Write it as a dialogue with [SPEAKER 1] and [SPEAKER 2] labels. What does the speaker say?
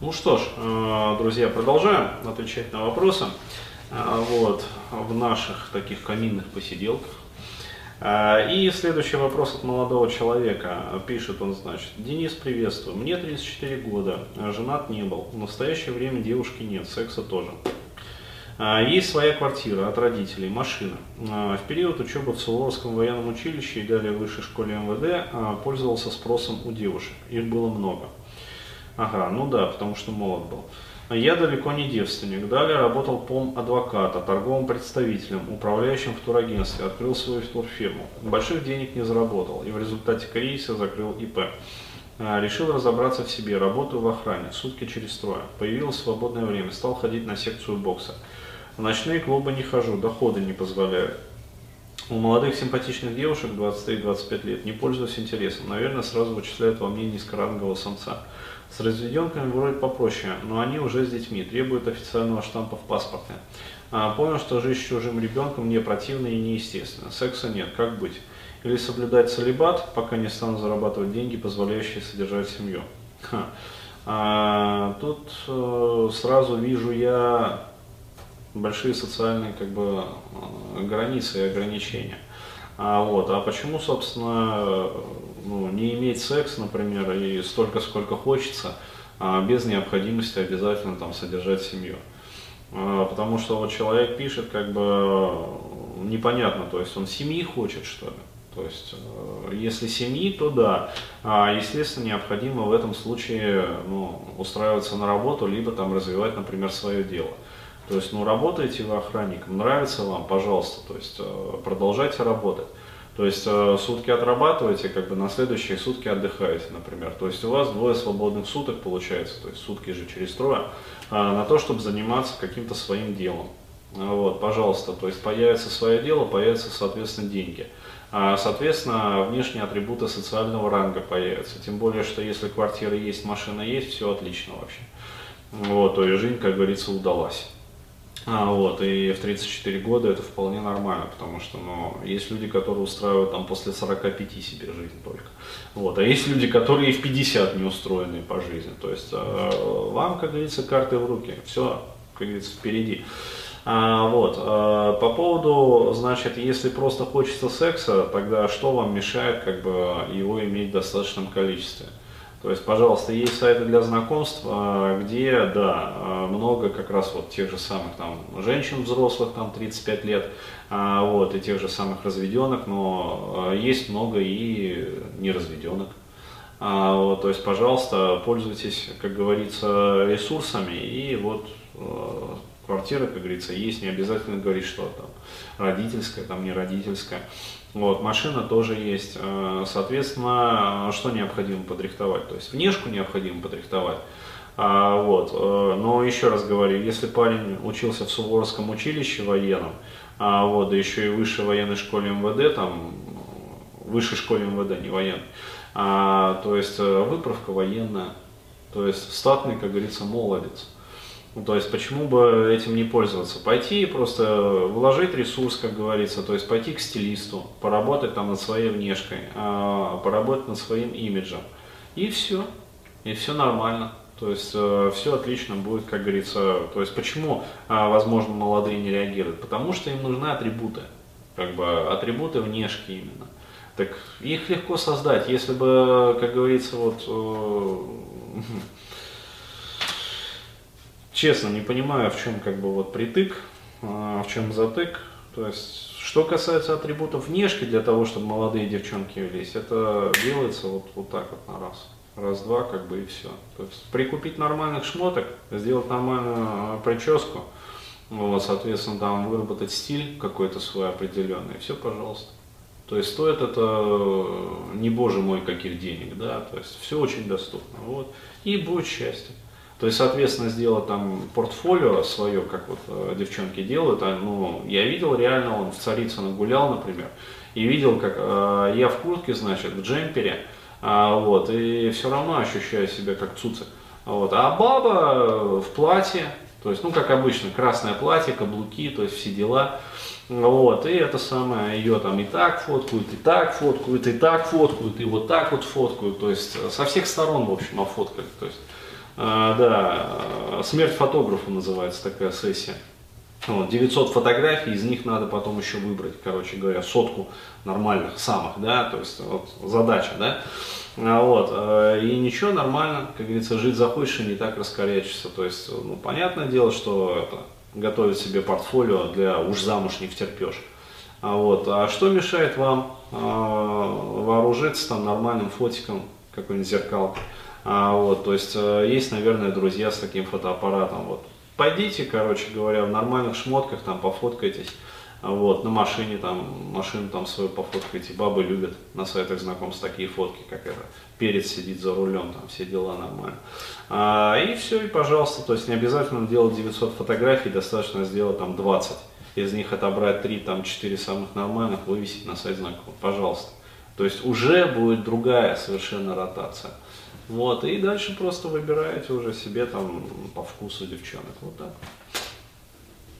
[SPEAKER 1] Ну что ж, э, друзья, продолжаем отвечать на вопросы э, вот, в наших таких каминных посиделках. Э, и следующий вопрос от молодого человека. Пишет он, значит, Денис, приветствую. Мне 34 года, женат не был. В настоящее время девушки нет, секса тоже. Есть своя квартира от родителей, машина. В период учебы в Суворовском военном училище и далее в высшей школе МВД пользовался спросом у девушек. Их было много. Ага, ну да, потому что молод был. Я далеко не девственник. Далее работал пом адвоката, торговым представителем, управляющим в турагентстве, открыл свою турфирму. Больших денег не заработал и в результате кризиса закрыл ИП. А, решил разобраться в себе, работаю в охране, сутки через трое. Появилось свободное время, стал ходить на секцию бокса. В ночные клубы не хожу, доходы не позволяют. У молодых симпатичных девушек 23-25 лет не пользуюсь интересом. Наверное, сразу вычисляют во мне низкорангового самца. С разведенками вроде попроще, но они уже с детьми, требуют официального штампа в паспорте. А, понял, что жить с чужим ребенком мне противно и неестественно. Секса нет, как быть? Или соблюдать целебат, пока не стану зарабатывать деньги, позволяющие содержать семью. А, тут э, сразу вижу я большие социальные как бы, э, границы и ограничения. А, вот. а почему, собственно, ну, не иметь секс, например, и столько, сколько хочется, а, без необходимости обязательно там содержать семью? А, потому что вот человек пишет, как бы непонятно, то есть он семьи хочет, что ли? То есть, э, если семьи, то да. А, естественно, необходимо в этом случае ну, устраиваться на работу, либо там развивать, например, свое дело. То есть, ну, работаете вы охранником, нравится вам, пожалуйста, то есть, э, продолжайте работать. То есть, э, сутки отрабатываете, как бы на следующие сутки отдыхаете, например. То есть, у вас двое свободных суток получается, то есть, сутки же через трое, а, на то, чтобы заниматься каким-то своим делом. Вот, пожалуйста, то есть, появится свое дело, появятся, соответственно, деньги. А, соответственно, внешние атрибуты социального ранга появятся. Тем более, что если квартира есть, машина есть, все отлично вообще. Вот, то есть жизнь, как говорится, удалась. А, вот, и в 34 года это вполне нормально, потому что ну, есть люди, которые устраивают там после 45 себе жизнь только. Вот, а есть люди, которые и в 50 не устроены по жизни. То есть э, вам, как говорится, карты в руки. Все, как говорится, впереди. А, вот, а, по поводу, значит, если просто хочется секса, тогда что вам мешает как бы его иметь в достаточном количестве? То есть, пожалуйста, есть сайты для знакомств, а, где, да, а, много как раз вот тех же самых там женщин взрослых, там 35 лет, а, вот, и тех же самых разведенных, но есть много и неразведенных. Вот, то есть, пожалуйста, пользуйтесь, как говорится, ресурсами и вот квартира, как говорится, есть, не обязательно говорить, что там родительская, там не родительская. Вот, машина тоже есть. Э, соответственно, что необходимо подрихтовать? То есть внешку необходимо подрихтовать. А, вот. Э, но еще раз говорю, если парень учился в Суворовском училище военном, а, вот, да еще и высшей военной школе МВД, там, высшей школе МВД, не военной, а, то есть э, выправка военная, то есть статный, как говорится, молодец. Ну, то есть почему бы этим не пользоваться? Пойти и просто вложить ресурс, как говорится, то есть пойти к стилисту, поработать там над своей внешкой, а, поработать над своим имиджем. И все. И все нормально. То есть э, все отлично будет, как говорится. То есть почему, э, возможно, молодые не реагируют? Потому что им нужны атрибуты. Как бы атрибуты внешки именно. Так их легко создать, если бы, как говорится, вот э, честно не понимаю, в чем как бы вот притык, а, в чем затык. То есть, что касается атрибутов внешки для того, чтобы молодые девчонки велись, это делается вот, вот так вот на раз. Раз-два, как бы и все. То есть прикупить нормальных шмоток, сделать нормальную а, прическу, вот, соответственно, там выработать стиль какой-то свой определенный, все, пожалуйста. То есть стоит это не боже мой каких денег, да, то есть все очень доступно, вот, и будет счастье. То есть, соответственно, сделать там портфолио свое, как вот э, девчонки делают, а, ну, я видел реально, он в Царицыно гулял, например, и видел, как э, я в куртке, значит, в джемпере, а, вот, и все равно ощущаю себя как цуцик. Вот, а баба в платье, то есть, ну, как обычно, красное платье, каблуки, то есть все дела. Вот, и это самое, ее там и так фоткают, и так фоткают, и так фоткают, и вот так вот фоткают, то есть со всех сторон, в общем, офоткали. То есть А, да, смерть фотографу называется такая сессия. Вот, 900 фотографий, из них надо потом еще выбрать, короче говоря, сотку нормальных самых, да, то есть вот задача, да. А вот, э, и ничего, нормально, как говорится, жить захочешь и не так раскорячишься. То есть, ну, понятное дело, что это, готовить себе портфолио для уж замуж не втерпешь. А, вот, а что мешает вам э, вооружиться там нормальным фотиком, какой-нибудь зеркалкой? А, вот, то есть, э, есть, наверное, друзья с таким фотоаппаратом. Вот. Пойдите, короче говоря, в нормальных шмотках, там, пофоткайтесь. Вот, на машине там, машину там свою пофоткайте. Бабы любят на сайтах знакомств такие фотки, как это. Перец сидит за рулем, там все дела нормально. А, и все, и пожалуйста, то есть не обязательно делать 900 фотографий, достаточно сделать там 20. Из них отобрать 3, там 4 самых нормальных, вывесить на сайт знакомств, пожалуйста. То есть уже будет другая совершенно ротация. Вот, и дальше просто выбираете уже себе там по вкусу девчонок. Вот так.